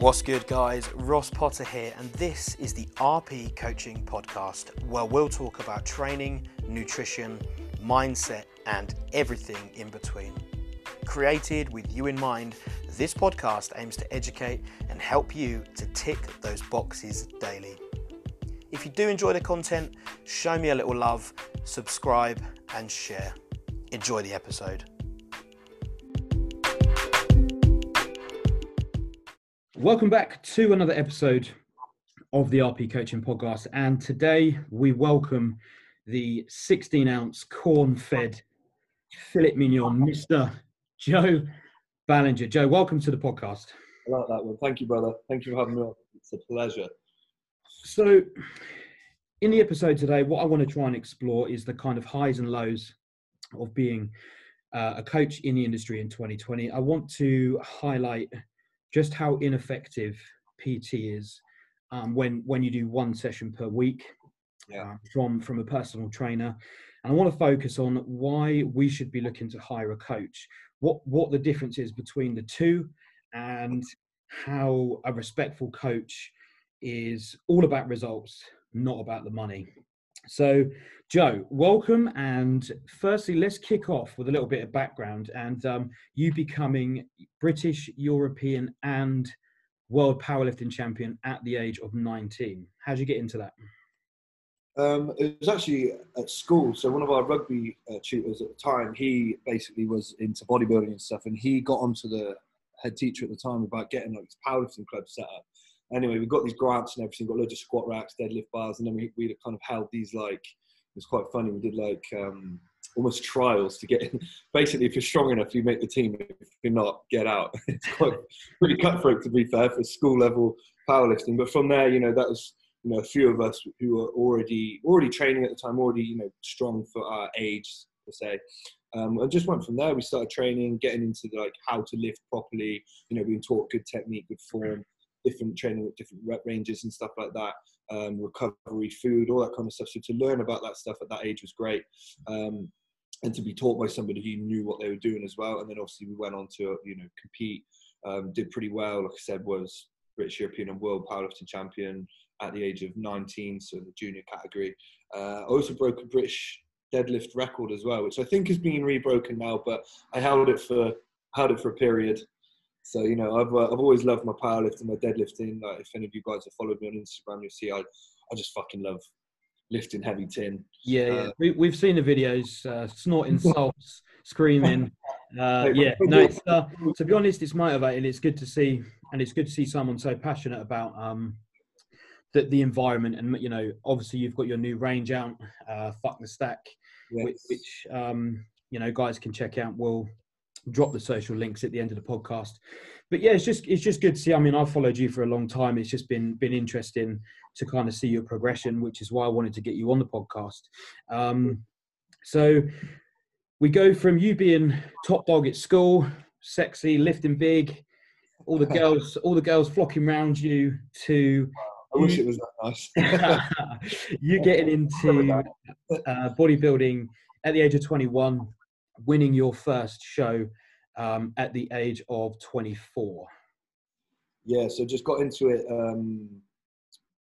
What's good, guys? Ross Potter here, and this is the RP Coaching Podcast, where we'll talk about training, nutrition, mindset, and everything in between. Created with you in mind, this podcast aims to educate and help you to tick those boxes daily. If you do enjoy the content, show me a little love, subscribe, and share. Enjoy the episode. Welcome back to another episode of the RP Coaching Podcast. And today we welcome the 16 ounce corn fed filet mignon, Mr. Joe Ballinger. Joe, welcome to the podcast. I like that one. Thank you, brother. Thank you for having me on. It's a pleasure. So, in the episode today, what I want to try and explore is the kind of highs and lows of being uh, a coach in the industry in 2020. I want to highlight just how ineffective PT is um, when when you do one session per week Yeah. uh, from from a personal trainer. And I want to focus on why we should be looking to hire a coach, what what the difference is between the two, and how a respectful coach is all about results, not about the money. So, Joe, welcome. And firstly, let's kick off with a little bit of background and um, you becoming British, European, and world powerlifting champion at the age of 19. How'd you get into that? Um, it was actually at school. So one of our rugby uh, tutors at the time, he basically was into bodybuilding and stuff, and he got onto the head teacher at the time about getting like this powerlifting club set up. Anyway, we got these grants and everything, got loads of squat racks, deadlift bars, and then we we kind of held these like it was quite funny. We did like um, almost trials to get in. Basically, if you're strong enough, you make the team. If you're not, get out. It's quite pretty cutthroat to be fair for school level powerlifting. But from there, you know, that was you know a few of us who were already already training at the time, already you know strong for our age per se. Um, and just went from there. We started training, getting into the, like how to lift properly. You know, being taught good technique, good form, different training with different rep ranges and stuff like that. Um, recovery, food, all that kind of stuff. So to learn about that stuff at that age was great. Um, and to be taught by somebody who knew what they were doing as well. And then obviously we went on to you know compete, um, did pretty well. Like I said, was British European and World Powerlifting Champion at the age of 19, so the junior category. Uh, I also broke a British deadlift record as well, which I think has been rebroken now, but I held it for held it for a period. So you know, I've uh, I've always loved my powerlifting, my deadlifting. Like if any of you guys have followed me on Instagram, you'll see I I just fucking love lifting heavy tin. Yeah, yeah. Uh, we, we've seen the videos, uh, snorting salts, screaming. Uh, yeah, no, it's, uh, to be honest, it's motivating. It's good to see, and it's good to see someone so passionate about um, the, the environment. And, you know, obviously you've got your new range out, uh, Fuck the Stack, which, Yes. which um, you know, guys can check out. We'll drop the social links at the end of the podcast. But yeah, it's just it's just good to see. I mean, I've followed you for a long time. It's just been been interesting to kind of see your progression, which is why I wanted to get you on the podcast. Um, so we go from you being top dog at school, sexy, lifting big, all the girls, all the girls flocking around you, to I wish it was that nice. you getting into uh, bodybuilding at the age of 21, winning your first show um, at the age of 24. yeah, so just got into it. Um,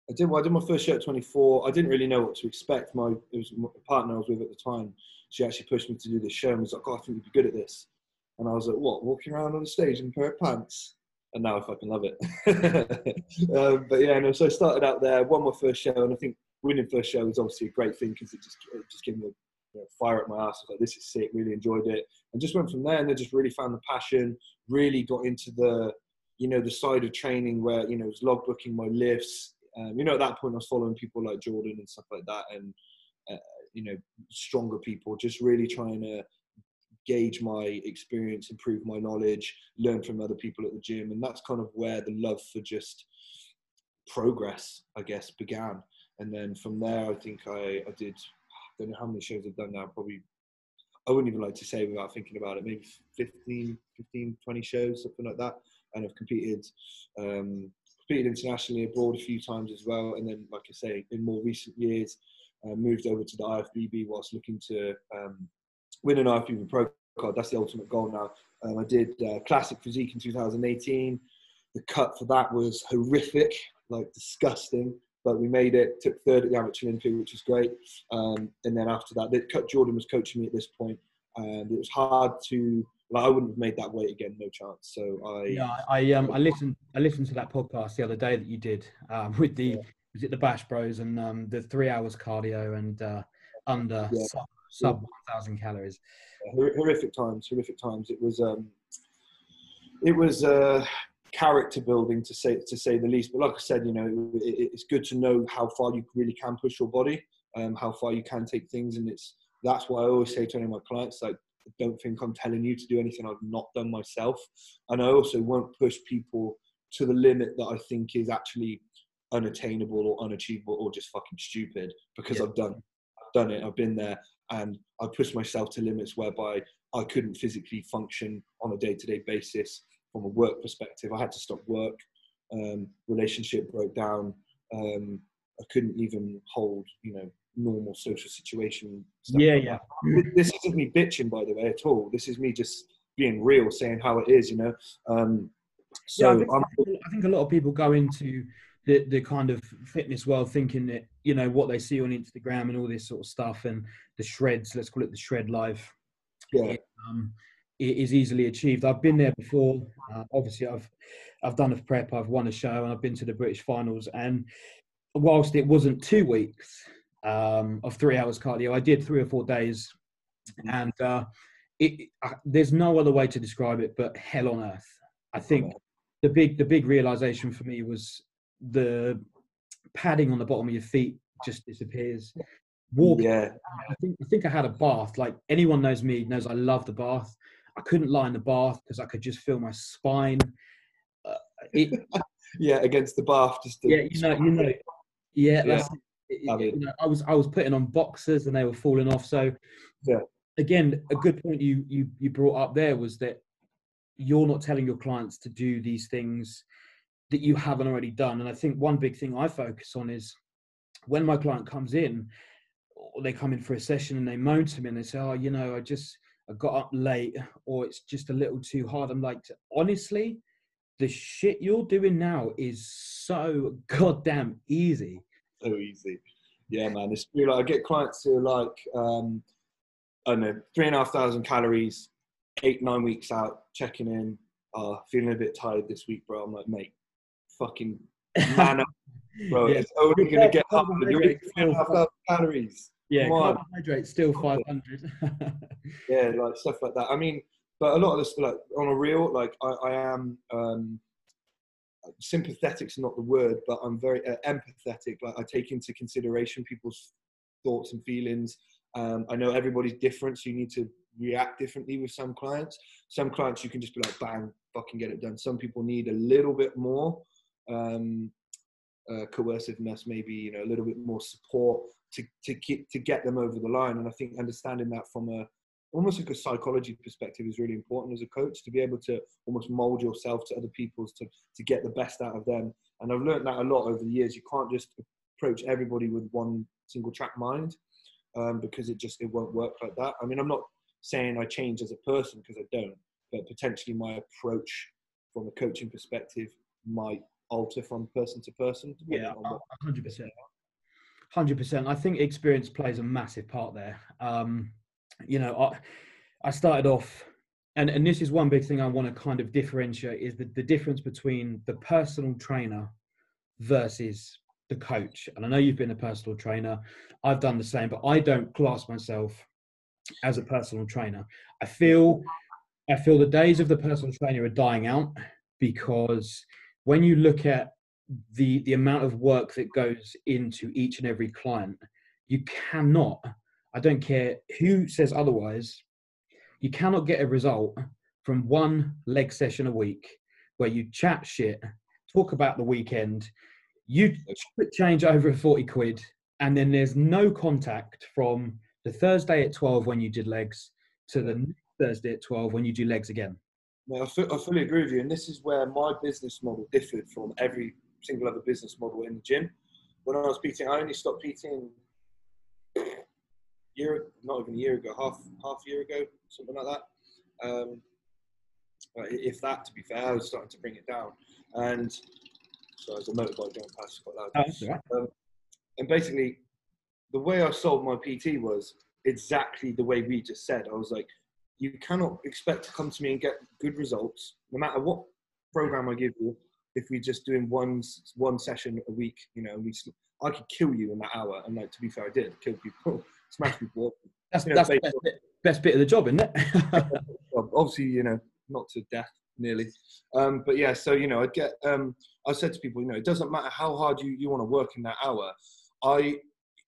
I did. Well, I did my first show at 24. I didn't really know what to expect. My it was my partner I was with at the time. She actually pushed me to do this show and was like, "Oh, I think you'd be good at this." And I was like, "What? Walking around on the stage in a pair of pants?" And now I fucking love it. um, but yeah, no. So I started out there, won my first show, and I think winning first show was obviously a great thing because it just it just gave me you know, fire up my ass. I was like, "This is sick." Really enjoyed it, and just went from there. And then just really found the passion. Really got into the you know, the side of training where, you know, was logbooking my lifts. Um, you know, at that point, I was following people like Jordan and stuff like that, and, uh, you know, stronger people, just really trying to gauge my experience, improve my knowledge, learn from other people at the gym. And that's kind of where the love for just progress, I guess, began. And then from there, I think I, I did, I don't know how many shows I've done now, probably I wouldn't even like to say without thinking about it, maybe 15, 15 20 shows, something like that. And I've competed, um, competed internationally abroad a few times as well. And then, like I say, in more recent years, uh, moved over to the IFBB whilst looking to um, win an IFBB Pro card. That's the ultimate goal now. Um, I did uh, Classic Physique in 2018. the cut for that was horrific, like disgusting. But we made it. Took third at the amateur Olympia, which was great. Um, and then after that, the Jordan was coaching me at this point, and it was hard to. Like, I wouldn't have made that weight again, no chance. So I. Yeah, I um I listened I listened to that podcast the other day that you did um, with the yeah. was it the Bash Bros and um the three hours cardio and uh, under yeah. sub, sub one thousand calories. Yeah, horrific times, horrific times. It was um it was uh, character building to say to say the least. But like I said, you know, it, it's good to know how far you really can push your body, um, how far you can take things, and it's that's what I always say to any of my clients. Like, don't think I'm telling you to do anything I've not done myself, and I also won't push people to the limit that I think is actually unattainable or unachievable or just fucking stupid because yeah. I've done I've done it. I've been there, and I pushed myself to limits whereby I couldn't physically function on a day-to-day basis from a work perspective. I had to stop work. Um, relationship broke down. Um, I couldn't even hold, you know, normal social situation. Yeah, like yeah. That. This isn't me bitching, by the way, at all. This is me just being real, saying how it is, you know. Um, so yeah, I, think, I think a lot of people go into the, the kind of fitness world thinking that you know what they see on Instagram and all this sort of stuff and the shreds. Let's call it the shred life. Yeah. Um, is easily achieved. I've been there before. Uh, obviously, I've I've done a prep. I've won a show, and I've been to the British finals. And whilst it wasn't two weeks um, of three hours cardio, I did three or four days, and uh, it, uh, there's no other way to describe it but hell on earth. I think the big the big realization for me was the padding on the bottom of your feet just disappears. Walking, yeah. I think I think I had a bath. Like anyone knows me knows I love the bath. I couldn't lie in the bath because I could just feel my spine. Uh, it, yeah, against the bath. Just yeah, you know, you know, yeah. yeah. It, I, mean, you know, I was I was putting on boxers and they were falling off. So yeah, again, a good point you you you brought up there was that you're not telling your clients to do these things that you haven't already done. And I think one big thing I focus on is when my client comes in, or they come in for a session and they moan to me and they say, "Oh, you know, I just I got up late or it's just a little too hard. I'm like, honestly, the shit you're doing now is so goddamn easy. So easy. Yeah, man. It's true. Like I get clients who are like, um, I don't know, three and a half thousand calories, eight, nine weeks out, checking in, uh, feeling a bit tired this week, bro. I'm like, mate, fucking man up, bro. yeah. It's only gonna get up. You're eating three and a half thousand calories. Yeah, carbohydrate still 500. yeah, like stuff like that. I mean, but a lot of this, like on a real, like I, I am um, sympathetic's not the word, but I'm very uh, empathetic. Like I take into consideration people's thoughts and feelings. Um, I know everybody's different, so you need to react differently with some clients. Some clients you can just be like, bang, fucking get it done. Some people need a little bit more um, uh, coerciveness, maybe you know, a little bit more support to to get to get them over the line. And I think understanding that from a almost like a psychology perspective is really important as a coach to be able to almost mold yourself to other people's to to get the best out of them. And I've learned that a lot over the years. You can't just approach everybody with one single track mind um, because it just it won't work like that. I mean, I'm not saying I change as a person because I don't, but potentially my approach from a coaching perspective might alter from person to person. Yeah, hundred percent. Hundred percent. I think experience plays a massive part there. Um, you know, I, I started off, and and this is one big thing I want to kind of differentiate is the, the difference between the personal trainer versus the coach. And I know you've been a personal trainer. I've done the same, but I don't class myself as a personal trainer. I feel I feel the days of the personal trainer are dying out because when you look at the the amount of work that goes into each and every client you cannot i don't care who says otherwise you cannot get a result from one leg session a week where you chat shit talk about the weekend you change over 40 quid and then there's no contact from the thursday at 12 when you did legs to the mm. thursday at 12 when you do legs again I, fully agree with you, and this is where my business model differed from every single other business model in the gym. When I was PT, I only stopped PTing year, not even a year ago, half half year ago, something like that. Um, if that. To be fair, I was starting to bring it down, and so as a motorbike going past, quite loud. Oh. Um, and basically, the way I sold my PT was exactly the way we just said. I was like, you cannot expect to come to me and get good results, no matter what program I give you. If we're just doing one one session a week, you know, we, I could kill you in that hour. And like to be fair, I did kill people, smash people. up. That's, You know, that's the best bit, best bit of the job, isn't it? obviously, you know, not to death nearly. Um, but yeah, so you know, I'd get. Um, I said to people, you know, it doesn't matter how hard you, you want to work in that hour. I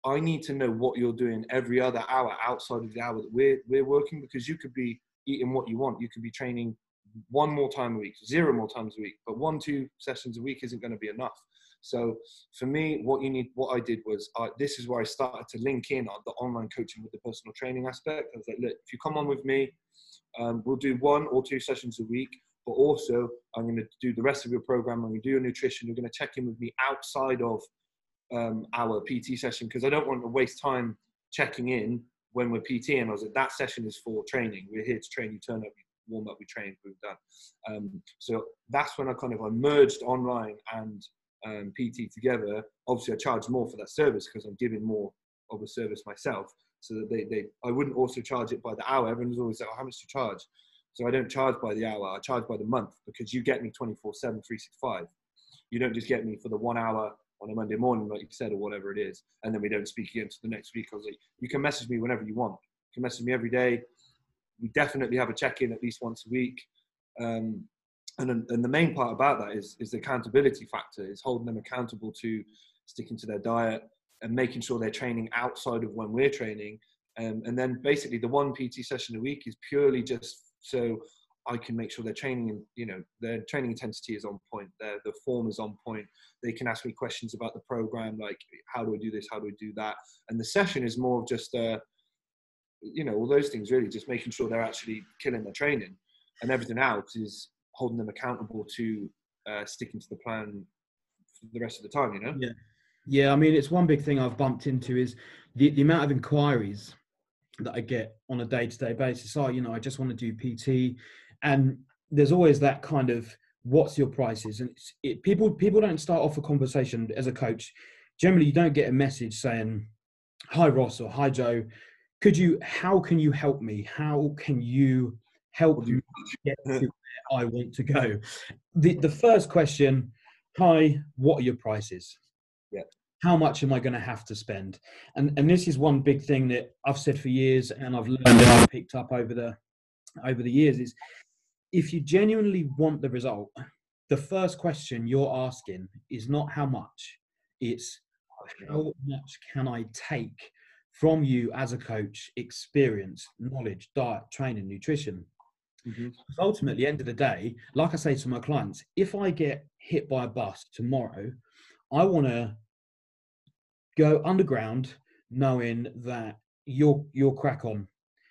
I need to know what you're doing every other hour outside of the hour that we're we're working because you could be eating what you want. You could be training one more time a week, zero more times a week, but one two sessions a week isn't going to be enough. So for me, what you need, what I did was, I, this is where I started to link in the online coaching with the personal training aspect. I was like, look, if you come on with me, um, we'll do one or two sessions a week, but also I'm going to do the rest of your program. I'm going to do your nutrition. You're going to check in with me outside of um, our PT session because I don't want to waste time checking in when we're PTing. I was like, that session is for training. We're here to train. You turn up, warm up, we train, we've done. Um, so that's when I kind of I merged online and um, PT together. Obviously, I charge more for that service because I'm giving more of a service myself. So that they, they, I wouldn't also charge it by the hour. Everyone's always like, oh, how much do you charge? So I don't charge by the hour. I charge by the month because you get me 24 7, 365. You don't just get me for the one hour on a Monday morning, like you said, or whatever it is, and then we don't speak again to the next week. I was like, you can message me whenever you want. You can message me every day. We definitely have a check in at least once a week. Um, and, and the main part about that is, is the accountability factor, is holding them accountable to sticking to their diet and making sure they're training outside of when we're training. Um, and then basically the one PT session a week is purely just so I can make sure their training, you know, their training intensity is on point. Their the form is on point. They can ask me questions about the program, like how do I do this, how do I do that. And the session is more of just, uh, you know, all those things really, just making sure they're actually killing their training, and everything else is holding them accountable to uh, sticking to the plan for the rest of the time. You know. Yeah. Yeah, I mean, it's one big thing I've bumped into is the, the amount of inquiries that I get on a day to day basis. Oh, you know, I just want to do PT. And there's always that kind of what's your prices? And it's, it, people people don't start off a conversation as a coach. Generally, you don't get a message saying, Hi, Ross, or Hi, Joe. Could you, how can you help me? How can you help me get to where I want to go? The, the first question, Hi, what are your prices? Yeah. how much am I going to have to spend? And and this is one big thing that I've said for years, and I've learned and I've picked up over the over the years is if you genuinely want the result, the first question you're asking is not how much, it's how much can I take from you as a coach, experience, knowledge, diet, training, nutrition. Mhm. Ultimately, end of the day, like I say to my clients, if I get hit by a bus tomorrow, I want to go underground knowing that you're you're crack on.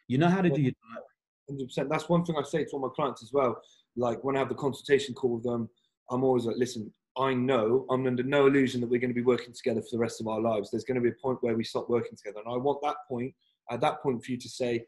You know how to do your diet. Hundred percent. That's one thing I say to all my clients as well. Like when I have the consultation call with them, I'm always like, listen, I know I'm under no illusion that we're going to be working together for the rest of our lives. There's going to be a point where we stop working together, and I want that point at that point for you to say,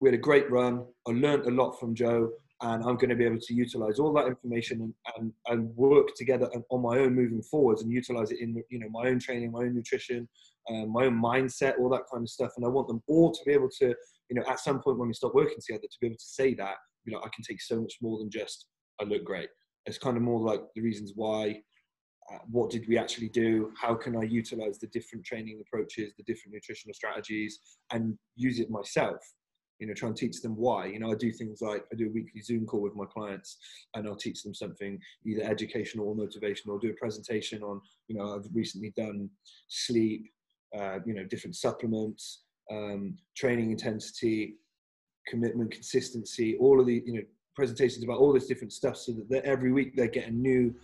we had a great run. I learned a lot from Joe, and I'm going to be able to utilize all that information and, and, and work together on- on my own moving forwards and utilize it in you know my own training, my own nutrition, um, my own mindset, all that kind of stuff. And I want them all to be able to you know, at some point when we stop working together, to be able to say that, you know, I can take so much more than just I look great. It's kind of more like the reasons why. Uh, what did we actually do? How can I utilize the different training approaches, the different nutritional strategies, and use it myself? You know, try and teach them why. You know, I do things like I do a weekly Zoom call with my clients, and I'll teach them something either educational or motivational. Or do a presentation on. You know, I've recently done sleep. Uh, you know, different supplements um, training intensity, commitment, consistency, all of the you know presentations about all this different stuff, so that every week they're getting new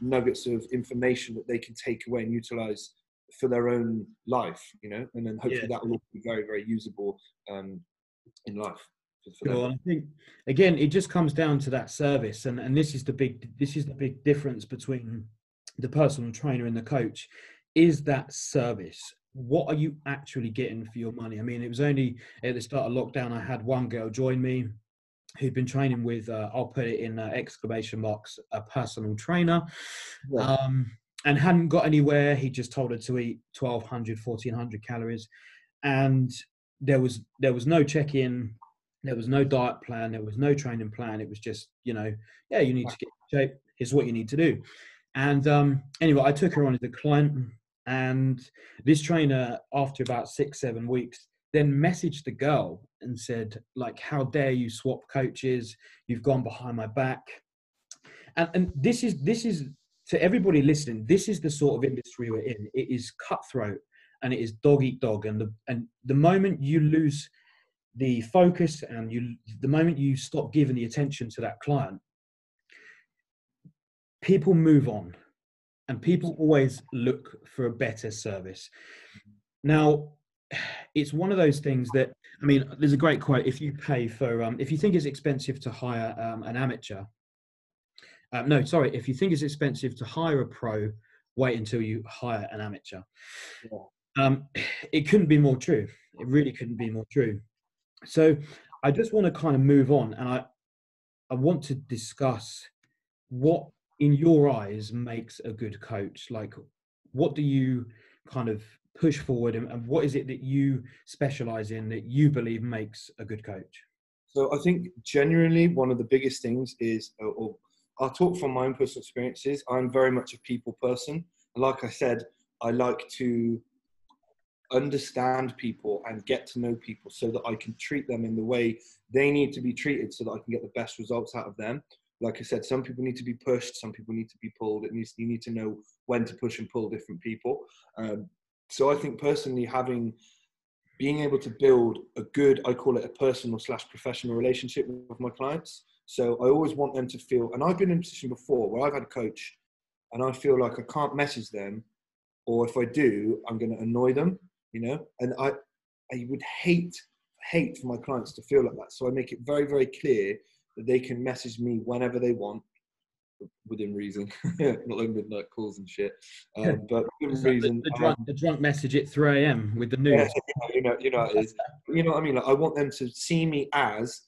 nuggets of information that they can take away and utilize for their own life, you know, and then hopefully Yeah. that will be very very usable um, in life. Sure. I think again, it just comes down to that service, and and this is the big this is the big difference between the personal trainer and the coach is that service. What are you actually getting for your money? I mean, it was only at the start of lockdown I had one girl join me. who'd been training with, uh, I'll put it in uh, exclamation marks, a personal trainer, Yeah. um, and hadn't got anywhere. He just told her to eat 1200, 1400 calories. And there was there was no check-in, there was no diet plan, there was no training plan. It was just, you know, yeah, you need to get in shape. Here's what you need to do. And um, anyway, I took her on as a client, and this trainer, after about six, seven weeks, then messaged the girl and said, like, how dare you swap coaches? You've gone behind my back. And, and this is this is to everybody listening, this is the sort of industry we're in. It is cutthroat and it is dog eat dog. And the and the moment you lose the focus and you the moment you stop giving the attention to that client, people move on and people always look for a better service. Now, it's one of those things that I mean, there's a great quote. If you pay for, um, if you think it's expensive to hire um, an amateur, um, no, sorry, if you think it's expensive to hire a pro, wait until you hire an amateur. Yeah. Um, it couldn't be more true. It really couldn't be more true. So I just want to kind of move on, and I I want to discuss what, in your eyes, makes a good coach. Like, what do you kind of push forward, and, and what is it that you specialize in that you believe makes a good coach? So I think genuinely one of the biggest things is, or, or I'll talk from my own personal experiences. I'm very much a people person. Like I said, I like to understand people and get to know people so that I can treat them in the way they need to be treated so that I can get the best results out of them. Like I said, some people need to be pushed, some people need to be pulled. It needs you need to know when to push and pull different people. Um, so I think personally having being able to build a good, I call it a personal slash professional relationship with my clients. So I always want them to feel, and I've been in a position before where I've had a coach and I feel like I can't message them, or if I do, I'm going to annoy them, you know. And I, I would hate, hate for my clients to feel like that. So I make it very, very clear they can message me whenever they want, within reason, not like midnight calls and shit, um, but within So the, reason. the um, drunk, the drunk message at 3 a.m. with the yeah, news. you know, you know, it is. You know what I mean? Like, I want them to see me as,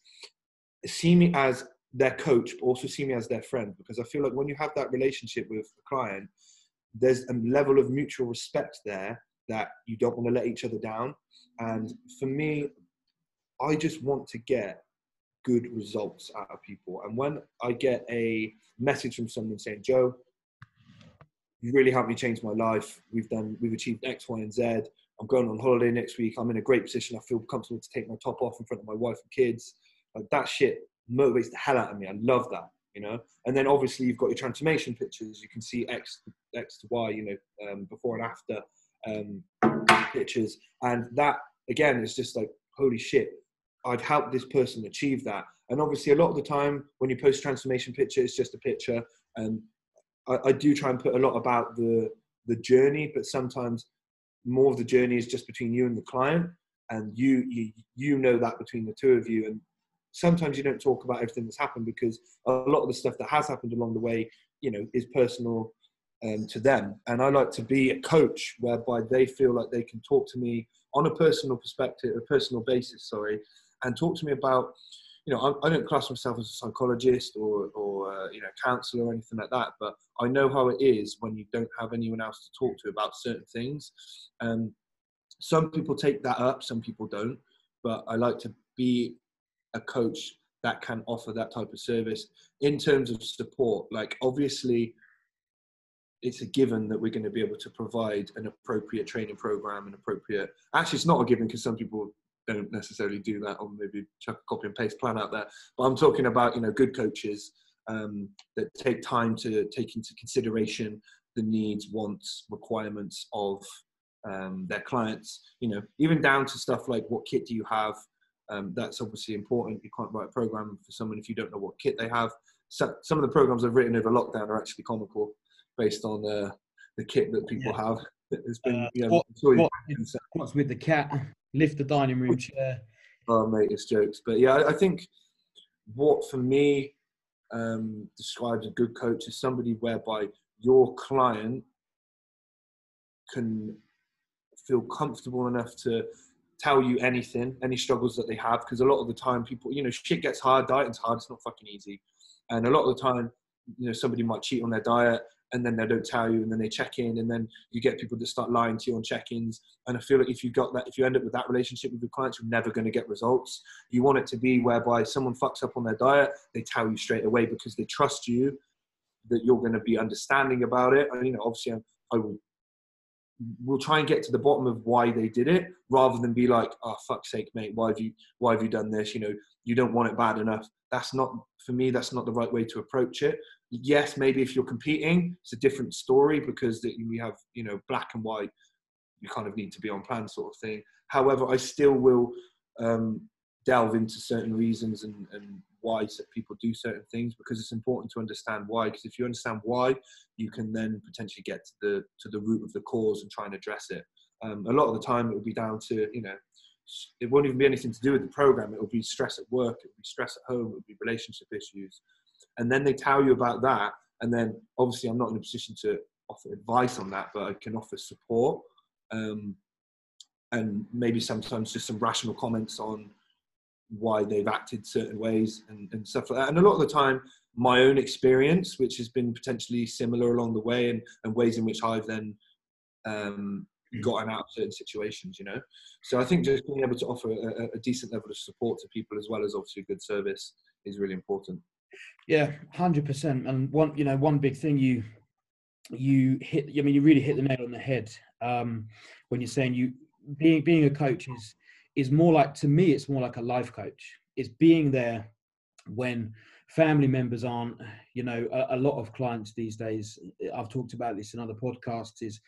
see me as their coach, but also see me as their friend. Because I feel like when you have that relationship with a client, there's a level of mutual respect there that you don't want to let each other down. And for me, I just want to get good results out of people. And when I get a message from someone saying, Joe, you really helped me change my life. We've done, we've achieved X, Y, and Z. I'm going on holiday next week. I'm in a great position. I feel comfortable to take my top off in front of my wife and kids. Like that shit motivates the hell out of me. I love that, you know. And then obviously you've got your transformation pictures. You can see X, X to Y, you know, um, before and after um, pictures, and that again is just like holy shit. I'd help this person achieve that. And obviously, a lot of the time when you post transformation picture, it's just a picture. And I, I do try and put a lot about the the journey, but sometimes more of the journey is just between you and the client, and you you you know that between the two of you. And sometimes you don't talk about everything that's happened because a lot of the stuff that has happened along the way, you know, is personal um, to them. And I like to be a coach whereby they feel like they can talk to me on a personal perspective, a personal basis, sorry, and talk to me about, you know, I, I don't class myself as a psychologist or, or uh, you know, counselor or anything like that, but I know how it is when you don't have anyone else to talk to about certain things. And some people take that up, some people don't, but I like to be a coach that can offer that type of service in terms of support. Like, obviously, it's a given that we're going to be able to provide an appropriate training program and appropriate. Actually, it's not a given because some people don't necessarily do that, or maybe chuck a copy and paste plan out there. But I'm talking about you know good coaches um, that take time to take into consideration the needs, wants, requirements of um, their clients. You know, even down to stuff like what kit do you have. Um, that's obviously important. You can't write a program for someone if you don't know what kit they have. So, some of the programs I've written over lockdown are actually comical based on uh, the kit that people Yeah. have. It's been, Uh, you know, what- I'm sure you've what- What's with the cat? Lift the dining room chair. oh, mate, it's jokes. But yeah, I, I think what for me um, describes a good coach is somebody whereby your client can feel comfortable enough to tell you anything, any struggles that they have, because a lot of the time people, you know, shit gets hard, dieting's hard, it's not fucking easy. And a lot of the time, you know, somebody might cheat on their diet and then they don't tell you and then they check in and then you get people that start lying to you on check-ins. And i feel like if you got that if you end up with that relationship with your clients you're never going to get results. You want it to be whereby someone fucks up on their diet they tell you straight away because they trust you that you're going to be understanding about it. And you know obviously I'm, i will we'll try and get to the bottom of why they did it rather than be like oh fuck's sake mate why have you why have you done this? You know you don't want it bad enough. That's not for me that's not the right way to approach it yes maybe if you're competing it's a different story because we have you know black and white you kind of need to be on plan sort of thing however i still will um, delve into certain reasons and, and why people do certain things because it's important to understand why because if you understand why you can then potentially get to the to the root of the cause and try and address it um, a lot of the time it will be down to you know it won't even be anything to do with the program. It will be stress at work, it will be stress at home, it will be relationship issues. And then they tell you about that. And then obviously, I'm not in a position to offer advice on that, but I can offer support um, and maybe sometimes just some rational comments on why they've acted certain ways and, and stuff like that. And a lot of the time, my own experience, which has been potentially similar along the way, and, and ways in which I've then um, Mm. gotten out of certain situations, you know. So I think just being able to offer a, a, decent level of support to people as well as obviously good service is really important. Yeah, hundred percent. And one, you know, one big thing you you hit. I mean, you really hit the nail on the head um, when you're saying you being being a coach is is more like to me. It's more like a life coach. It's being there when family members aren't. You know, a, a lot of clients these days. I've talked about this in other podcasts. Is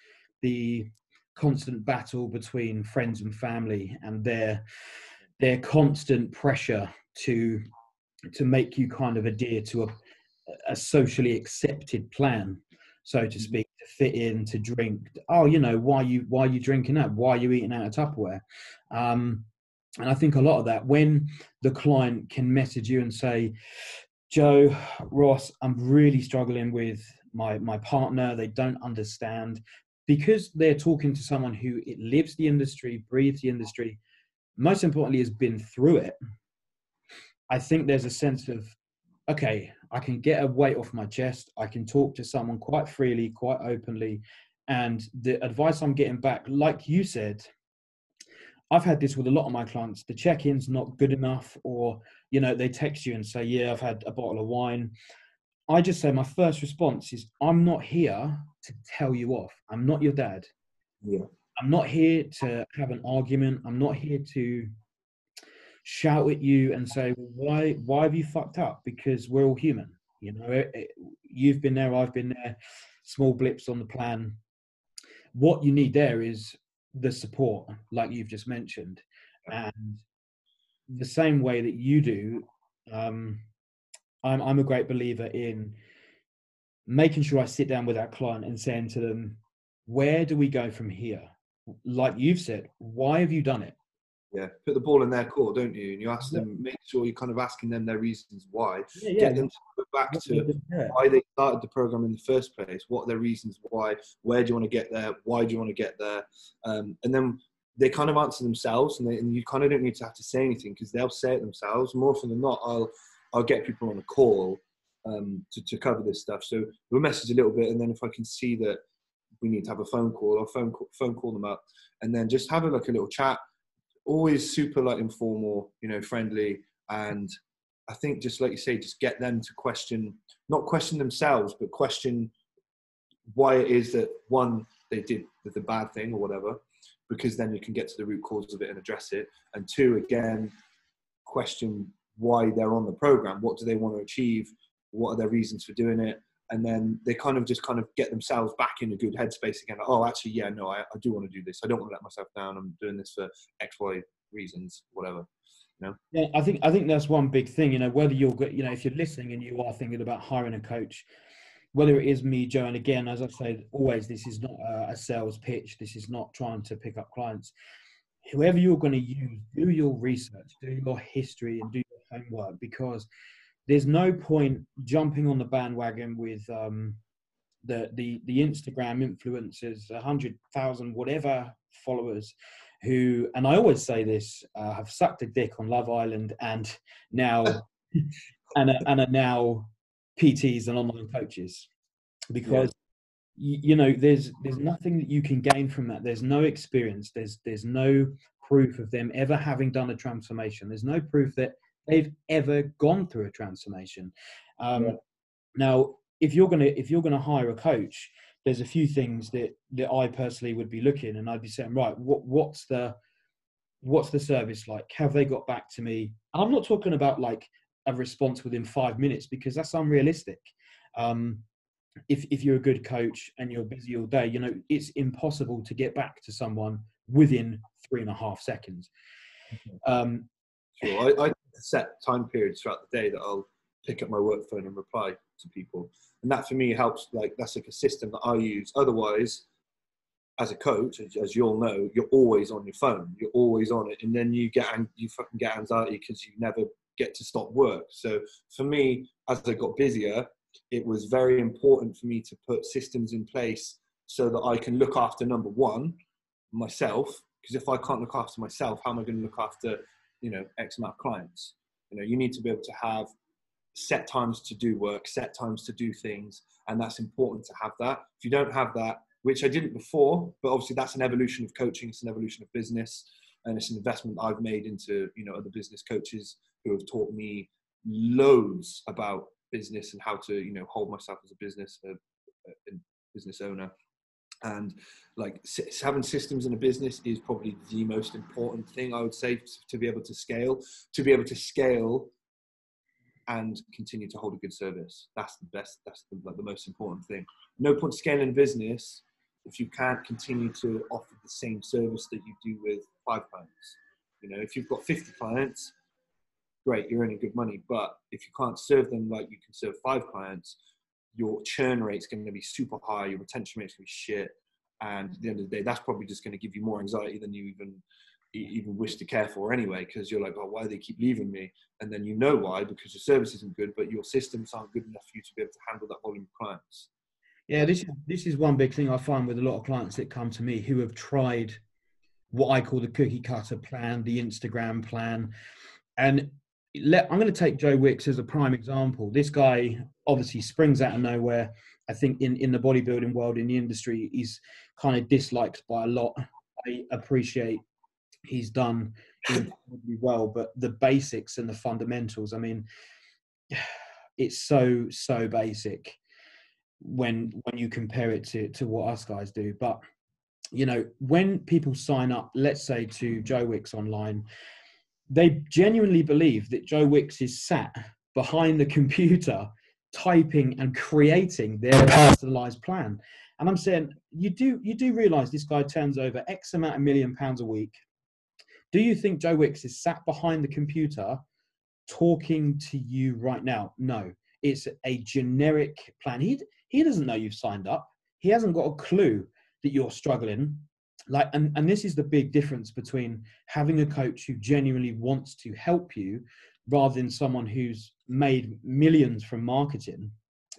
the constant battle between friends and family and their their constant pressure to to make you kind of adhere to a, a socially accepted plan. So to mm-hmm. speak to fit in to drink. Oh you know why you why are you drinking that? Why are you eating out of tupperware? Um, and i think a lot of that when the client can message you and say joe ross i'm really struggling with my my partner. They don't understand. Because they're talking to someone who it lives the industry, breathes the industry, most importantly has been through it. I think there's a sense of, okay, I can get a weight off my chest. I can talk to someone quite freely, quite openly. And the advice I'm getting back, like you said, I've had this with a lot of my clients. The check-in's not good enough, or you know, they text you and say, "Yeah, I've had a bottle of wine." I just say my first response is, "I'm not here to tell you off. I'm not your dad. Yeah. I'm not here to have an argument. I'm not here to shout at you and say, "Why? Why have you fucked up?" Because we're all human. You know, it, it, you've been there. I've been there. Small blips on the plan. What you need there is the support, like you've just mentioned, and the same way that you do. Um, I'm I'm a great believer in making sure I sit down with that client and saying to them, where do we go from here? Like you've said, why have you done it? Yeah, put the ball in their court, don't you? And you ask them, make sure you're kind of asking them their reasons why. Yeah, yeah. Get them to go back to why they started the program in the first place. What are their reasons why? Where do you want to get there? Why do you want to get there? Um, and then they kind of answer themselves, and, they, and you kind of don't need to have to say anything because they'll say it themselves. More often than not, I'll I'll get people on a call um, to, to cover this stuff. So we'll message a little bit, and then if I can see that we need to have a phone call, I'll phone call, phone call them up, and then just have a like a little chat. Always super like informal, you know, friendly, and I think just like you say, just get them to question, not question themselves, but question why it is that one they did the bad thing or whatever, because then you can get to the root cause of it and address it. And two, again, question why they're on the program. What do they want to achieve? what are their reasons for doing it and then they kind of just kind of get themselves back in a good headspace again. Like, oh actually yeah no I, I do want to do this. I don't want to let myself down. I'm doing this for x y reasons whatever know? yeah i think i think that's one big thing you know whether you're you know if you're listening and you are thinking about hiring a coach whether it is me joe and again as i've said always this is not a sales pitch. This is not trying to pick up clients. Whoever you're going to use do your research do your history and do your homework because there's no point jumping on the bandwagon with um, the, the the Instagram influencers, a hundred thousand whatever followers, who, and I always say this, uh, have sucked a dick on Love Island and now, and, are, and are now PTs and online coaches. Because you, you know there's there's nothing that you can gain from that. There's no experience. There's there's no proof of them ever having done a transformation. There's no proof that they've ever gone through a transformation. Um, yeah. now if you're gonna if you're gonna hire a coach there's a few things that that i personally would be looking and i'd be saying right what what's the what's the service like? Have they got back to me? And i'm not talking about like a response within five minutes because that's unrealistic. Um, if if you're a good coach and you're busy all day, you know it's impossible to get back to someone within three and a half seconds. Um, sure, I, I set time periods throughout the day that I'll pick up my work phone and reply to people, and that for me helps. Like that's like a system that I use. Otherwise, as a coach, as, you all know, you're always on your phone. You're always on it, and then you get you fucking get anxiety because you never get to stop work. So for me, as I got busier, it was very important for me to put systems in place so that I can look after number one, myself. Because if I can't look after myself, how am I going to look after, you know, X amount of clients? You know, you need to be able to have set times to do work, set times to do things, and that's important to have that. If you don't have that, which I didn't before, but obviously that's an evolution of coaching, it's an evolution of business, and it's an investment I've made into you know other business coaches who have taught me loads about business and how to you know hold myself as a business uh, uh, a, a business owner and like having systems in a business is probably the most important thing i would say to be able to scale to be able to scale and continue to hold a good service that's the best that's the, like, the most important thing no point scaling business if you can't continue to offer the same service that you do with five clients you know if you've got 50 clients great, you're earning good money. But if you can't serve them like you can serve five clients, your churn rate's going to be super high, your retention rate's going to be shit. And at the end of the day, that's probably just going to give you more anxiety than you even even wish to care for anyway, because you're like, oh, why do they keep leaving me? And then you know why, because your service isn't good, but your systems aren't good enough for you to be able to handle that volume of clients. Yeah, this is this is one big thing I find with a lot of clients that come to me who have tried what I call the cookie cutter plan, the Instagram plan, and let, I'm going to take Joe Wicks as a prime example. This guy obviously springs out of nowhere. I think in, in the bodybuilding world, in the industry, he's kind of disliked by a lot. I appreciate he's done incredibly well, but the basics and the fundamentals, I mean, it's so, so basic when when you compare it to, to what us guys do. But you know, when people sign up, let's say to Joe Wicks online, they genuinely believe that Joe Wicks is sat behind the computer typing and creating their personalized plan. And I'm saying, you do you do realize this guy turns over X amount of million pounds a week. Do you think Joe Wicks is sat behind the computer talking to you right now? No. It's a generic plan. He he doesn't know you've signed up. He hasn't got a clue that you're struggling like and, and this is the big difference between having a coach who genuinely wants to help you rather than someone who's made millions from marketing.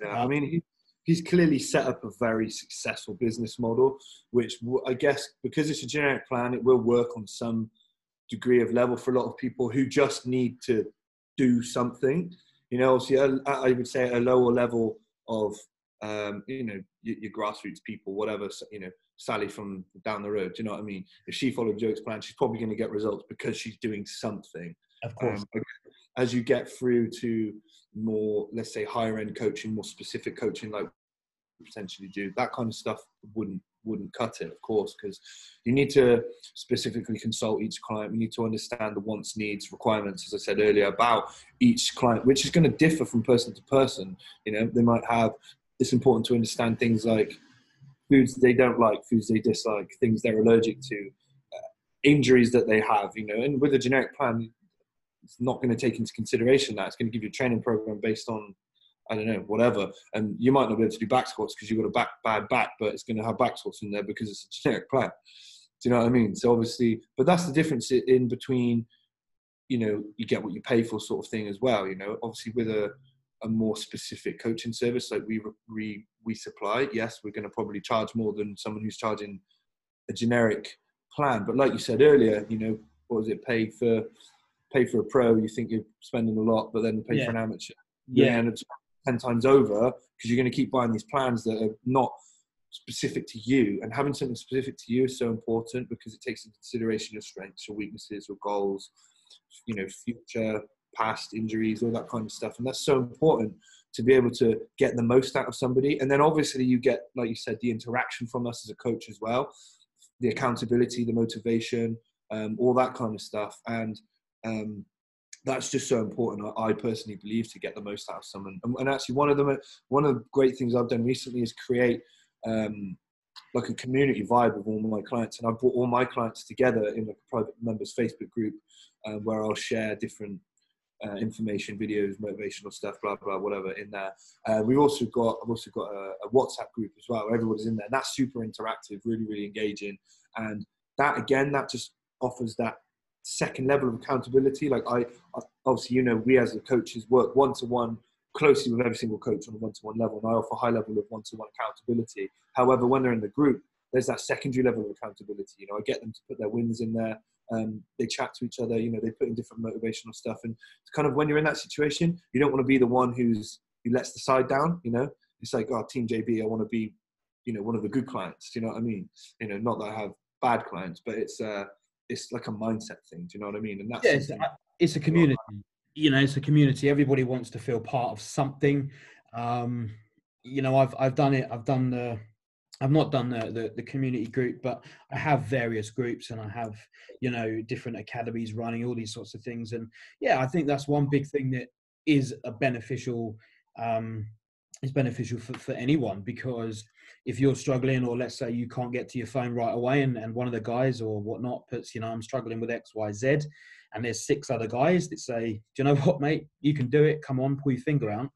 Yeah i mean he, he's clearly set up a very successful business model which i guess because it's a generic plan it will work on some degree of level for a lot of people who just need to do something. You know obviously i would say a lower level of um, you know your, your grassroots people whatever you know Sally from down the road. Do you know what I mean? If she followed Joe's plan, she's probably going to get results because she's doing something. Of course. Um, as you get through to more, let's say, higher end coaching, more specific coaching, like potentially do that kind of stuff, wouldn't wouldn't cut it, of course, because you need to specifically consult each client. We need to understand the wants, needs, requirements, as I said earlier, about each client, which is going to differ from person to person. You know, they might have. It's important to understand things like foods they don't like, foods they dislike, things they're allergic to, uh, injuries that they have, you know. And with a generic plan, it's not going to take into consideration that. It's going to give you a training program based on, I don't know, whatever. And you might not be able to do back squats because you've got a back, bad back, but it's going to have back squats in there because it's a generic plan. Do you know what I mean? So obviously, but that's the difference in between, you know, you get what you pay for sort of thing as well. You know, obviously with a a more specific coaching service like we we we supply yes we're going to probably charge more than someone who's charging a generic plan. But like you said earlier, you know, what was it? Pay for pay for a pro, you think you're spending a lot, but then pay Yeah. for an amateur, Yeah. and it's ten times over because you're going to keep buying these plans that are not specific to you. And having something specific to you is so important because it takes into consideration your strengths, your weaknesses, your goals, you know, future, past injuries, all that kind of stuff. And that's so important to be able to get the most out of somebody. And then obviously you get, like you said, the interaction from us as a coach as well, the accountability, the motivation, um, all that kind of stuff. And um, that's just so important. I, personally believe to get the most out of someone. And, and actually, one of the one of the great things I've done recently is create um, like a community vibe with all my clients, and I brought all my clients together in like a private members Facebook group uh, where I'll share different uh, information, videos, motivational stuff, blah blah, whatever in there. Uh, we've also got I've also got a, a WhatsApp group as well. Everybody's in there. That's super interactive, really really engaging, and that again that just offers that second level of accountability. Like I obviously you know we as the coaches work one to one closely with every single coach on a one-to-one level and I offer high level of one-to-one accountability. However, when they're in the group, there's that secondary level of accountability. You know, I get them to put their wins in there. Um, they chat to each other. You know, they put in different motivational stuff. And it's kind of when you're in that situation, you don't want to be the one who's who lets the side down. You know, it's like, oh, Team JB, I want to be, you know, one of the good clients. Do you know what I mean? You know, not that I have bad clients, but it's uh, it's like a mindset thing. Do you know what I mean? And that's Yeah, it's, something- it's a community. You know, it's a community. Everybody wants to feel part of something. Um, you know, I've I've done it. I've done the. I've not done the, the the community group, but I have various groups, and I have you know different academies running all these sorts of things. And yeah, I think that's one big thing that is a beneficial. Um, is beneficial for, for anyone because if you're struggling or let's say you can't get to your phone right away and, and one of the guys or whatnot puts you know i'm struggling with xyz and there's six other guys that say do you know what mate you can do it come on pull your finger out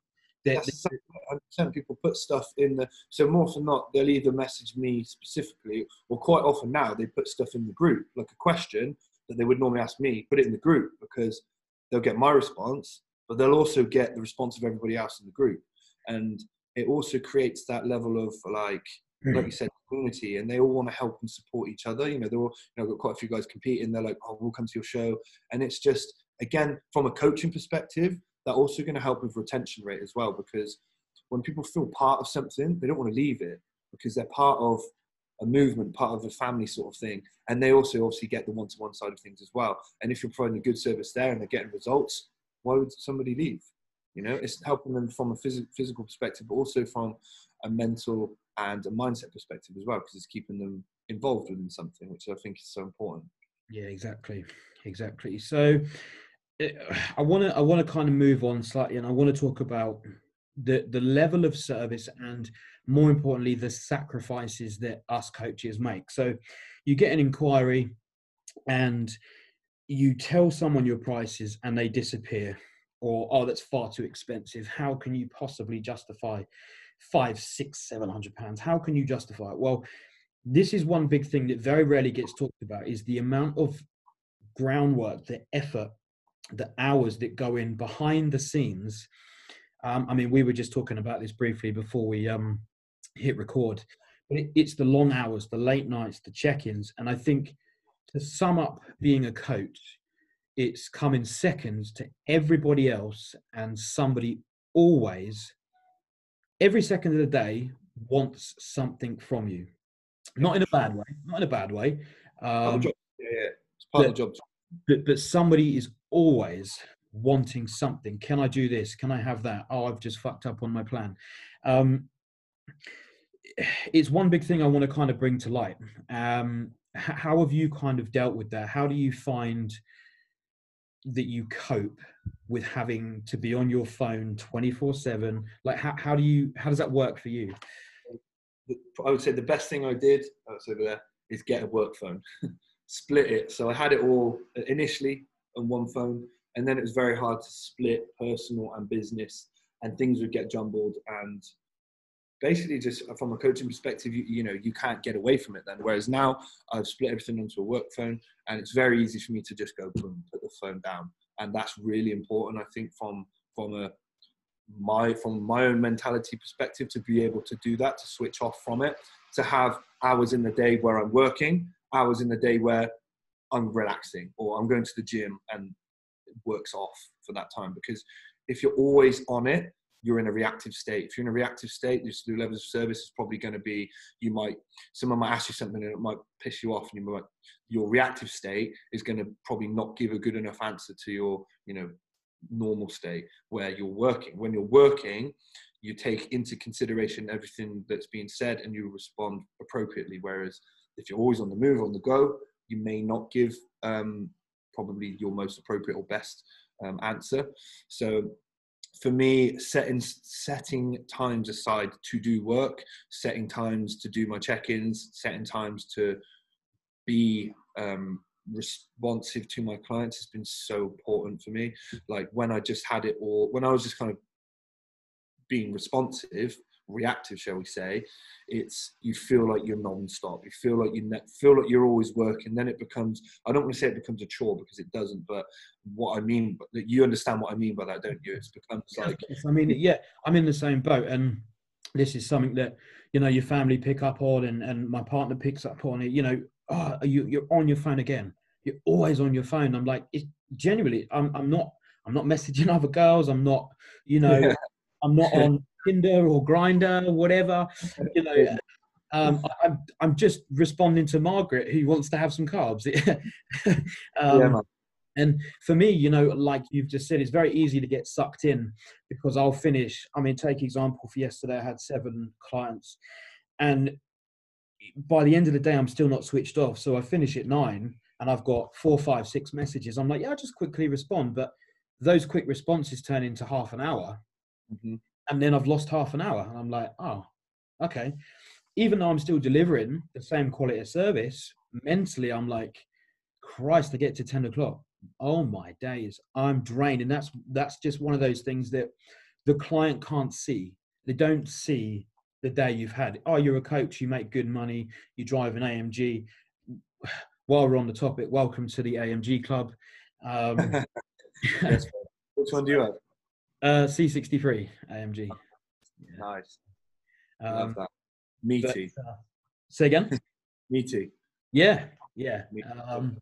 They're- That's exactly I'm saying. People put stuff in the so more often than not they'll either message me specifically or quite often now they put stuff in the group like a question that they would normally ask me put it in the group because they'll get my response but they'll also get the response of everybody else in the group. And it also creates that level of like hmm. like you said community and they all want to help and support each other. You know they're all you know I've got quite a few guys competing they're like oh we'll come to your show. And it's just again from a coaching perspective they're also going to help with retention rate as well because when people feel part of something they don't want to leave it because they're part of a movement part of a family sort of thing and they also obviously get the one-to-one side of things as well. And if you're providing a good service there and they're getting results why would somebody leave? You know it's helping them from a phys- physical perspective but also from a mental and a mindset perspective as well because it's keeping them involved within something which i think is so important. Yeah, exactly, exactly. So, I want to I want to kind of move on slightly, and I want to talk about the the level of service and more importantly the sacrifices that us coaches make. So, you get an inquiry, and you tell someone your prices, and they disappear, or oh, that's far too expensive. How can you possibly justify five, six, seven hundred pounds? How can you justify it? Well, this is one big thing that very rarely gets talked about is the amount of groundwork the effort the hours that go in behind the scenes. Um, i mean we were just talking about this briefly before we um, hit record but it, it's the long hours the late nights the check-ins and i think to sum up being a coach it's coming seconds to everybody else and somebody always every second of the day wants something from you. Not in a bad way not in a bad way. Um, yeah, yeah. it's part of the job. but but somebody is always wanting something. Can i do this? Can i have that? Oh i've just fucked up on my plan. Um it's one big thing i want to kind of bring to light. Um how have you kind of dealt with that? How do you find that you cope with having to be on your phone 24 7 like how, how do you how does that work for you? I would say the best thing I did, oh, it's over there, is get a work phone, split it. So I had it all initially on one phone, and then it was very hard to split personal and business, and things would get jumbled. And basically, just from a coaching perspective, you, you know, you can't get away from it then. Whereas now, I've split everything onto a work phone, and it's very easy for me to just go boom, put the phone down, and that's really important. I think from from a my from my own mentality perspective to be able to do that to switch off from it to have hours in the day where i'm working hours in the day where I'm relaxing or I'm going to the gym and it works off for that time. Because if you're always on it, you're in a reactive state. If you're in a reactive state, your levels of service is probably going to be you might someone might ask you something and it might piss you off, and you might your reactive state is going to probably not give a good enough answer to your you know normal state where you're working. When you're working, you take into consideration everything that's being said and you respond appropriately. Whereas if you're always on the move, on the go, you may not give um, probably your most appropriate or best um, answer. So for me, setting setting times aside to do work, setting times to do my check-ins, setting times to be um, responsive to my clients has been so important for me. Like when I just had it all, when I was just kind of being responsive, reactive, shall we say, it's you feel like you're non-stop. You feel like you ne- feel like you're always working. Then it becomes I don't want to say it becomes a chore because it doesn't, but what I mean, but you understand what I mean by that, don't you? It becomes like I mean, yeah, I'm in the same boat, and this is something that you know your family pick up on, and and my partner picks up on it. You know, oh, you you're on your phone again. You're always on your phone. I'm like, it, genuinely, I'm I'm not I'm not messaging other girls. I'm not, you know. Yeah. I'm not on Tinder or Grindr, whatever. You know, um, I'm I'm just responding to Margaret who wants to have some carbs. um, yeah, and for me, you know, like you've just said, it's very easy to get sucked in because I'll finish. I mean, take example for yesterday, I had seven clients, and by the end of the day, I'm still not switched off. So I finish at nine, and I've got four, five, six messages. I'm like, yeah, I'll just quickly respond, but those quick responses turn into half an hour. Mm-hmm and then I've lost half an hour. And I'm like, oh, okay. Even though I'm still delivering the same quality of service, mentally I'm like, Christ, I get to 10 o'clock. Oh my days, I'm drained. And that's that's just one of those things that the client can't see. They don't see the day you've had. Oh, you're a coach, you make good money, you drive an AMG. While we're on the topic, welcome to the AMG club. Um, Which one do you have? Uh, C63 AMG. Yeah. Nice. Um, Love that. Meaty. But, uh, say again. Me too. Yeah, yeah. Um,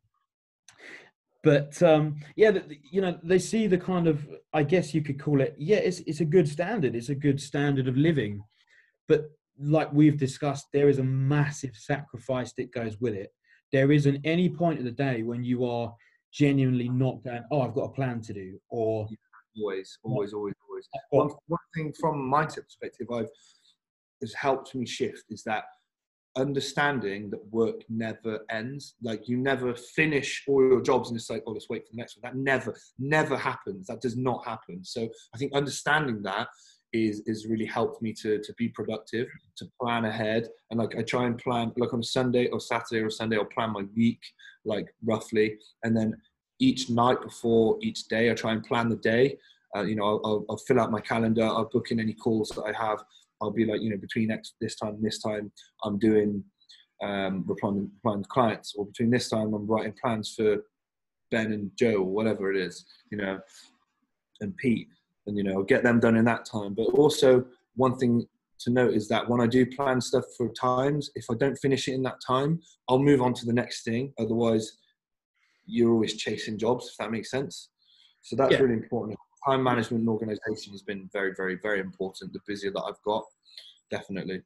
but um, yeah, the, you know, they see the kind of, I guess you could call it, yeah, it's it's a good standard. It's a good standard of living, but like we've discussed, there is a massive sacrifice that goes with it. There isn't any point of the day when you are genuinely not going, oh, I've got a plan to do, or always, always, always, always. One, one thing from a mindset perspective, I've has helped me shift is that understanding that work never ends. Like you never finish all your jobs and it's like, oh, let's wait for the next one. That never, never happens. That does not happen. So I think understanding that is is really helped me to to be productive, to plan ahead, and like I try and plan like on a Sunday or Saturday or Sunday, I'll plan my week like roughly, and then each night before each day, I try and plan the day. Uh, you know, I'll, I'll, I'll, fill out my calendar. I'll book in any calls that I have. I'll be like, you know, between next this time and this time, I'm doing um, replying, replying to clients, or between this time, I'm writing plans for Ben and Joe, or whatever it is, you know, and Pete, and you know, I'll get them done in that time. But also, one thing to note is that when I do plan stuff for times, if I don't finish it in that time, I'll move on to the next thing. Otherwise, you're always chasing jobs, if that makes sense. So that's yeah. really important. Time management and organization has been very, very, very important. The busier that I've got, definitely.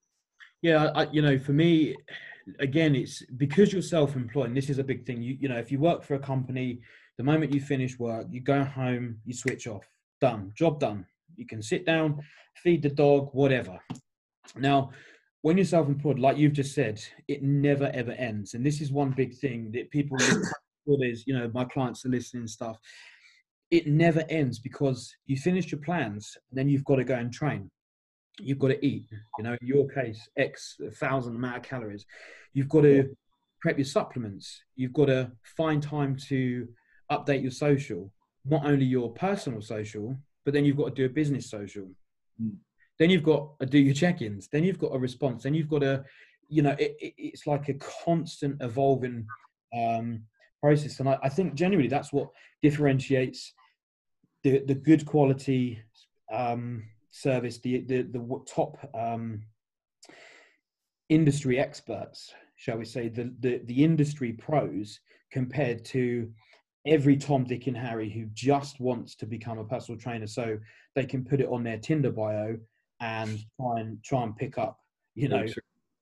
Yeah, I, you know, for me, again, it's because you're self-employed. And this is a big thing. You, you know, if you work for a company, the moment you finish work, you go home, you switch off, done, job done. You can sit down, feed the dog, whatever. Now, when you're self-employed, like you've just said, it never ever ends. And this is one big thing that people there's, you know, my clients are listening and stuff. It never ends because you finish your plans, then you've got to go and train. You've got to eat, you know, in your case, X thousand amount of calories. You've got to prep your supplements. You've got to find time to update your social, not only your personal social, but then you've got to do a business social. Mm. Then you've got to do your check-ins. Then you've got a response. Then you've got to, you know, it, it, it's like a constant evolving um, process. And I, I think genuinely that's what differentiates the, the good quality um, service, the, the, the top um, industry experts shall we say, the, the, the industry pros compared to every Tom, Dick, and Harry who just wants to become a personal trainer so they can put it on their Tinder bio and try and try and pick up, you know.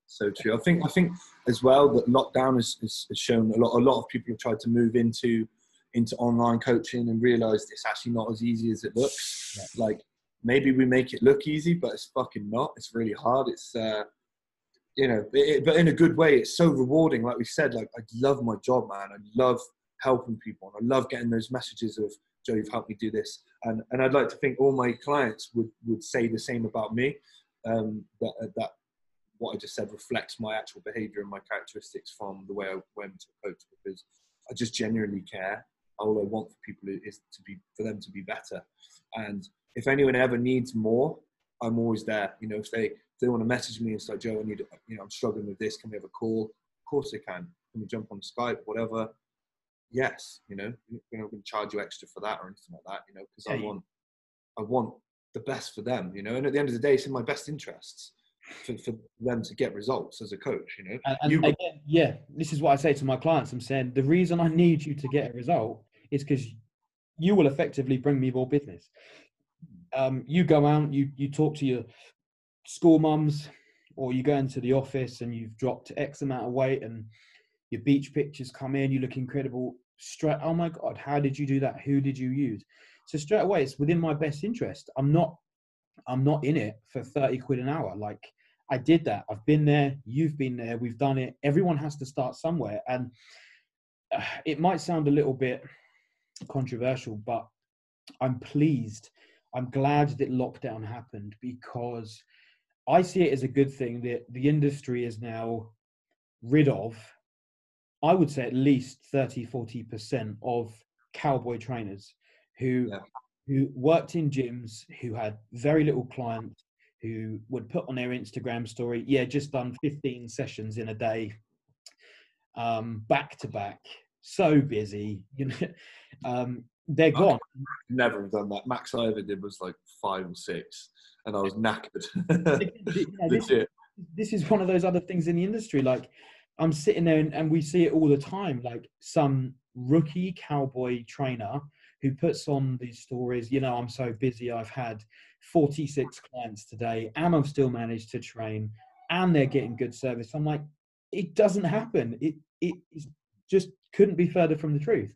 So true. I think I think as well that lockdown has, has, shown a lot. A lot of people have tried to move into into online coaching and realised it's actually not as easy as it looks. Yeah. Like maybe we make it look easy, but it's fucking not. It's really hard. It's uh, you know, it, but in a good way. It's so rewarding. Like we said, like I love my job, man. I love helping people, and I love getting those messages of Joe, you've helped me do this, and and I'd like to think all my clients would would say the same about me. Um, that that what I just said reflects my actual behaviour and my characteristics from the way I went to coach because I just genuinely care. All I want for people is to be for them to be better, and if anyone ever needs more, I'm always there. You know, if they if they want to message me and say, Joe, I need, you know, I'm struggling with this. Can we have a call? Of course they can. Can we jump on Skype? Whatever. Yes. You know, you know, I'm going to charge you extra for that or anything like that. You know, because yeah, I want, I want the best for them. You know, and at the end of the day, it's in my best interests. For, for them to get results as a coach, you know. And, and you, again, yeah, this is what I say to my clients. I'm saying the reason I need you to get a result is because you will effectively bring me more business um, you go out, you you talk to your school mums, or you go into the office and you've dropped X amount of weight, and your beach pictures come in, you look incredible. Straight, oh my god, how did you do that? Who did you use? So straight away, it's within my best interest. I'm not, I'm not in it for thirty quid an hour. Like I did that. I've been there. You've been there. We've done it. Everyone has to start somewhere, and uh, it might sound a little bit controversial, but I'm pleased I'm glad that lockdown happened because I see it as a good thing that the industry is now rid of, I would say at least 30, 40% of cowboy trainers who yeah. who worked in gyms, who had very little clients, who would put on their Instagram story, yeah, just done 15 sessions in a day, um, back to back, so busy, you know. Um, they're gone. never have done that. Max I ever did was like five or six, and I was knackered. this, this, is one of those other things in the industry. Like I'm sitting there, and, and we see it all the time. Like some rookie cowboy trainer who puts on these stories. You know, I'm so busy. I've had 46 clients today, and I've still managed to train, and they're getting good service. I'm like, it doesn't happen. It it just couldn't be further from the truth.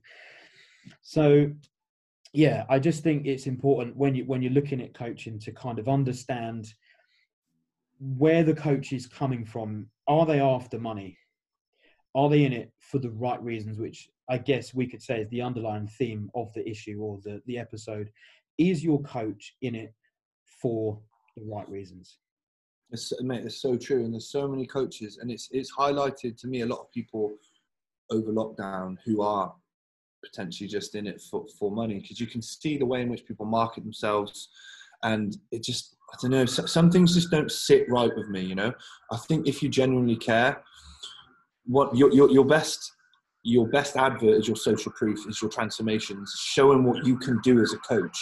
So yeah, I just think it's important when you when you're looking at coaching to kind of understand where the coach is coming from. Are they after money? Are they in it for the right reasons? Which I guess we could say is the underlying theme of the issue or the, the episode. Is your coach in it for the right reasons? It's, mate, it's so true, and there's so many coaches, and it's it's highlighted to me a lot of people over lockdown who are potentially just in it for, for money because you can see the way in which people market themselves and it just i don't know some things just don't sit right with me you know i think if you genuinely care what your, your, your best your best advert is your social proof is your transformations showing what you can do as a coach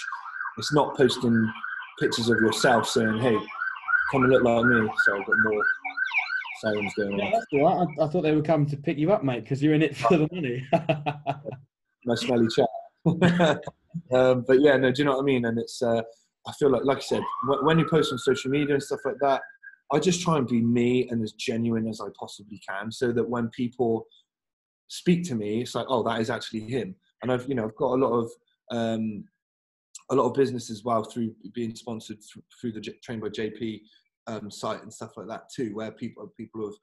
it's not posting pictures of yourself saying hey come and look like me so i've got more sirens going yeah, on that's all right. I, I thought they were coming to pick you up mate because you're in it for the money my smelly chat. um, but yeah, no, do you know what I mean? And it's, uh, I feel like, like I said, when you post on social media and stuff like that, I just try and be me and as genuine as I possibly can, so that when people speak to me, it's like, oh, that is actually him. And I've, you know, I've got a lot of, um, a lot of business as well through being sponsored through the Train by JP um, site and stuff like that too, where people people have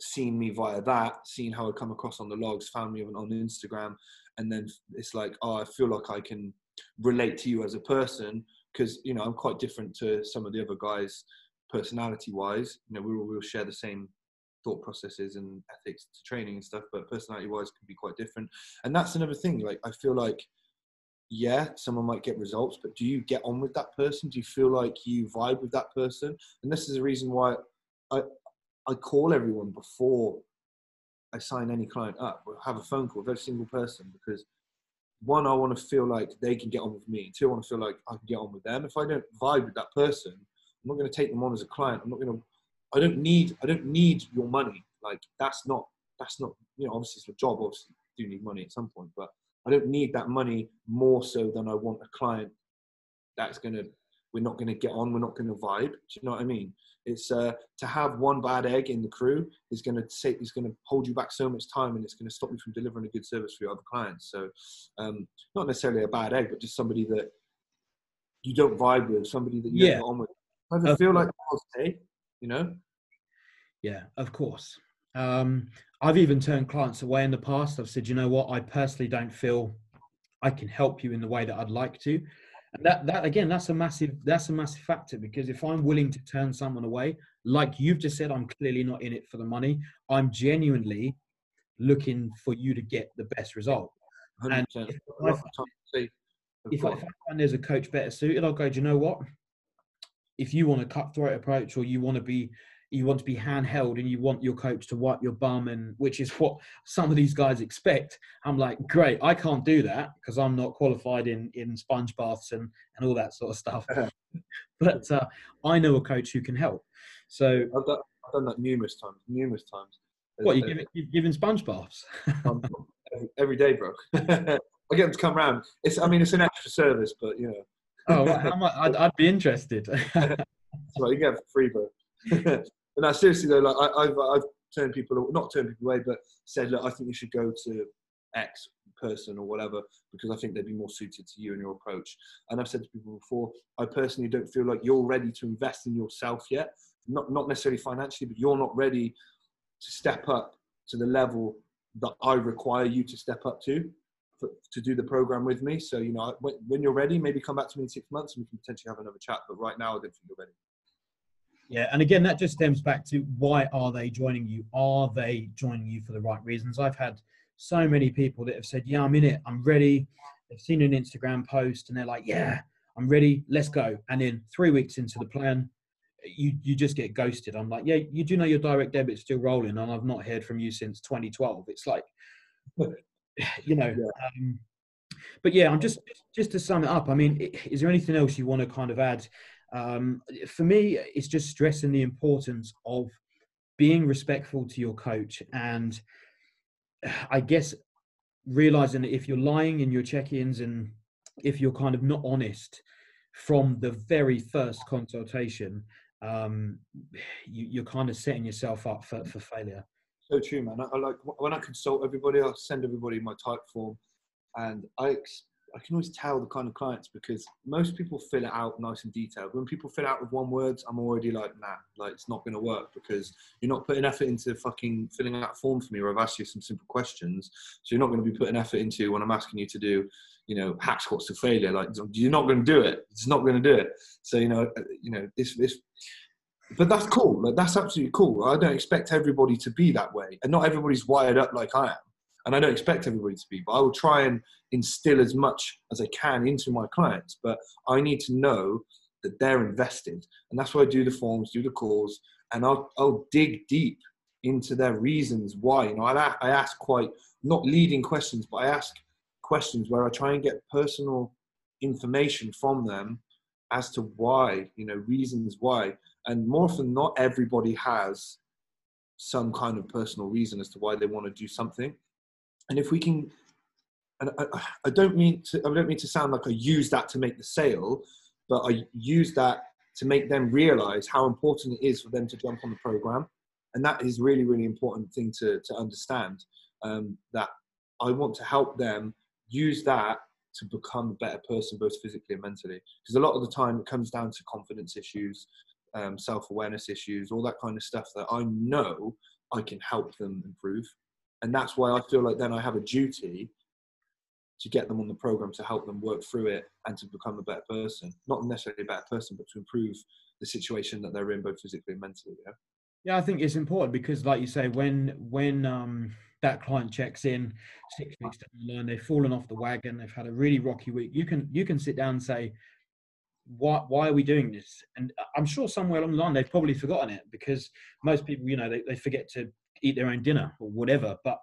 seen me via that, seen how I come across on the logs, found me on, on Instagram, and then it's like, oh, I feel like I can relate to you as a person because you know I'm quite different to some of the other guys, personality-wise. You know, we all we'll share the same thought processes and ethics to training and stuff, but personality-wise can be quite different. And that's another thing. Like I feel like yeah, someone might get results, but do you get on with that person? Do you feel like you vibe with that person? And this is the reason why I, I call everyone before I sign any client up. or have a phone call with every single person because one, I want to feel like they can get on with me. Two, I want to feel like I can get on with them. If I don't vibe with that person, I'm not going to take them on as a client. I'm not going to. I don't need. I don't need your money. Like that's not that's not you know obviously it's a job. Obviously, do need money at some point, but I don't need that money more so than I want a client that's gonna we're not gonna get on. We're not gonna vibe. Do you know what I mean? It's uh, to have one bad egg in the crew is going to say is to hold you back so much time, and it's going to stop you from delivering a good service for your other clients. So, um, not necessarily a bad egg, but just somebody that you don't vibe with, somebody that you yeah. don't get on with. I feel like you know? Yeah, of course. Um, I've even turned clients away in the past. I've said, you know what, I personally don't feel I can help you in the way that I'd like to. And that that again that's a massive that's a massive factor because if i'm willing to turn someone away like you've just said i'm clearly not in it for the money. I'm genuinely looking for you to get the best result. And if I, find, if, I, if I find there's a coach better suited i'll go do you know what if you want a cutthroat approach or you want to be you want to be handheld and you want your coach to wipe your bum and which is what some of these guys expect i'm like great i can't do that because i'm not qualified in in sponge baths and and all that sort of stuff. But uh, i know a coach who can help. So i've done, I've done that numerous times numerous times. What you giving you've given sponge baths? Every day bro. I get them to come round. It's i mean it's an extra service but you know oh how much I'd, I'd be interested so you get it for free but no, seriously though, like I, have I've turned people not turned people away, but said, look, I think you should go to X person or whatever because I think they'd be more suited to you and your approach. And I've said to people before, I personally don't feel like you're ready to invest in yourself yet. Not not necessarily financially, but you're not ready to step up to the level that I require you to step up to to do the program with me. So you know, when, when you're ready, maybe come back to me in six months and we can potentially have another chat. But right now, I don't think you're ready. Yeah, and again, that just stems back to why are they joining you? Are they joining you for the right reasons? I've had so many people that have said, "Yeah, I'm in it. I'm ready." They've seen an Instagram post and they're like, "Yeah, I'm ready. Let's go." And then three weeks into the plan, you you just get ghosted. I'm like, "Yeah, you do know your direct debit's still rolling, and I've not heard from you since 2012." It's like, you know. Yeah. Um, but yeah, I'm just just to sum it up. I mean, is there anything else you want to kind of add um, for me, it's just stressing the importance of being respectful to your coach and I guess realizing that if you're lying in your check-ins and if you're kind of not honest from the very first consultation, um, you, are kind of setting yourself up for, for failure. So true, man. I, I like when I consult everybody, I send everybody my type form, and I I can always tell the kind of clients because most people fill it out nice and detailed. When people fill out with one words, I'm already like, nah, like it's not going to work because you're not putting effort into fucking filling out a form for me, or I've asked you some simple questions. So you're not going to be putting effort into when I'm asking you to do, you know, hack squats to failure. Like you're not going to do it. It's not going to do it. So you know, uh, you know this this. But that's cool. Like that's absolutely cool. I don't expect everybody to be that way, and not everybody's wired up like I am and I don't expect everybody to be, but I will try and instill as much as I can into my clients. But I need to know that they're invested, and that's why I do the forms, do the calls, and I'll I'll dig deep into their reasons why. You know, I I ask quite not leading questions, but I ask questions where I try and get personal information from them as to why, you know, reasons why. And more often not, everybody has some kind of personal reason as to why they want to do something and if we can and I, I, don't mean to I don't mean to sound like I use that to make the sale, but I use that to make them realize how important it is for them to jump on the program, and that is really really important thing to to understand. Um, that I want to help them use that to become a better person, both physically and mentally. Because a lot of the time it comes down to confidence issues, um, self awareness issues, all that kind of stuff that I know I can help them improve and that's why I feel like then I have a duty to get them on the program to help them work through it and to become a better person. Not necessarily a better person, but to improve the situation that they're in, both physically and mentally. Yeah. Yeah, I think it's important because, like you say, when when um, that client checks in six weeks down the line, they've fallen off the wagon, they've had a really rocky week. You can you can sit down and say, why why are we doing this? And I'm sure somewhere along the line they've probably forgotten it because most people, you know, they, they forget to eat their own dinner or whatever. But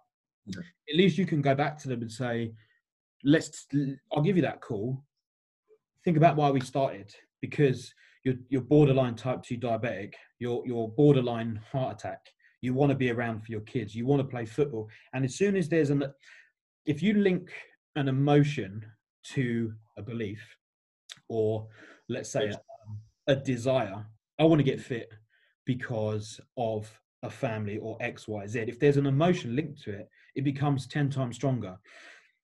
at least you can go back to them and say, let's, I'll give you that call. Think about why we started because you're, you're borderline type 2 diabetic, you're, you're borderline heart attack, You want to be around for your kids. You want to play football. And as soon as there's an, if you link an emotion to a belief, or let's say a, a desire, I want to get fit because of a family or X, Y, Z. If there's an emotion linked to it, it becomes 10 times stronger.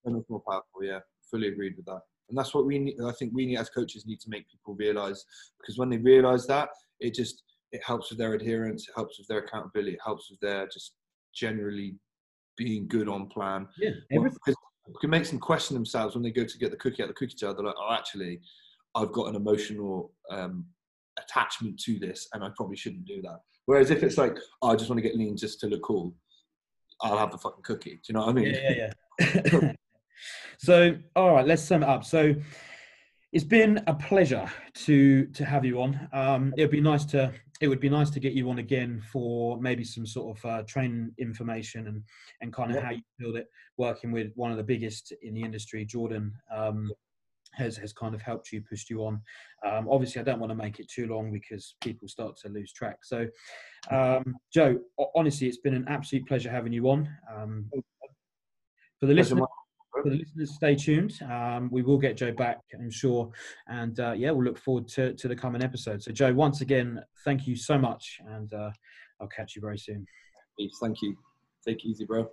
And it's more powerful, yeah. Fully agreed with that. And that's what we need. I think we need as coaches need to make people realize because when they realize that, it just it helps with their adherence, it helps with their accountability, it helps with their just generally being good on plan. Yeah, because it makes them question themselves when they go to get the cookie out of the cookie jar. They're like, oh, actually, I've got an emotional um, attachment to this, and I probably shouldn't do that. Whereas if it's like, oh, I just want to get lean just to look cool, I'll have the fucking cookie. Do you know what I mean? Yeah, yeah, yeah. so, all right, let's sum it up. So, it's been a pleasure to to have you on. Um, it'd be nice to it would be nice to get you on again for maybe some sort of uh, training information and and kind of yeah. how you build it. Working with one of the biggest in the industry, Jordan. Um, has, has kind of helped you, pushed you on. Um, obviously, I don't want to make it too long because people start to lose track. So, um, Joe, honestly, it's been an absolute pleasure having you on. Um, for the listeners, for the listeners, stay tuned. Um, we will get Joe back, I'm sure. And uh, yeah, we'll look forward to, to the coming episode. So, Joe, once again, thank you so much. And uh, I'll catch you very soon. Thank you. Take it easy, bro.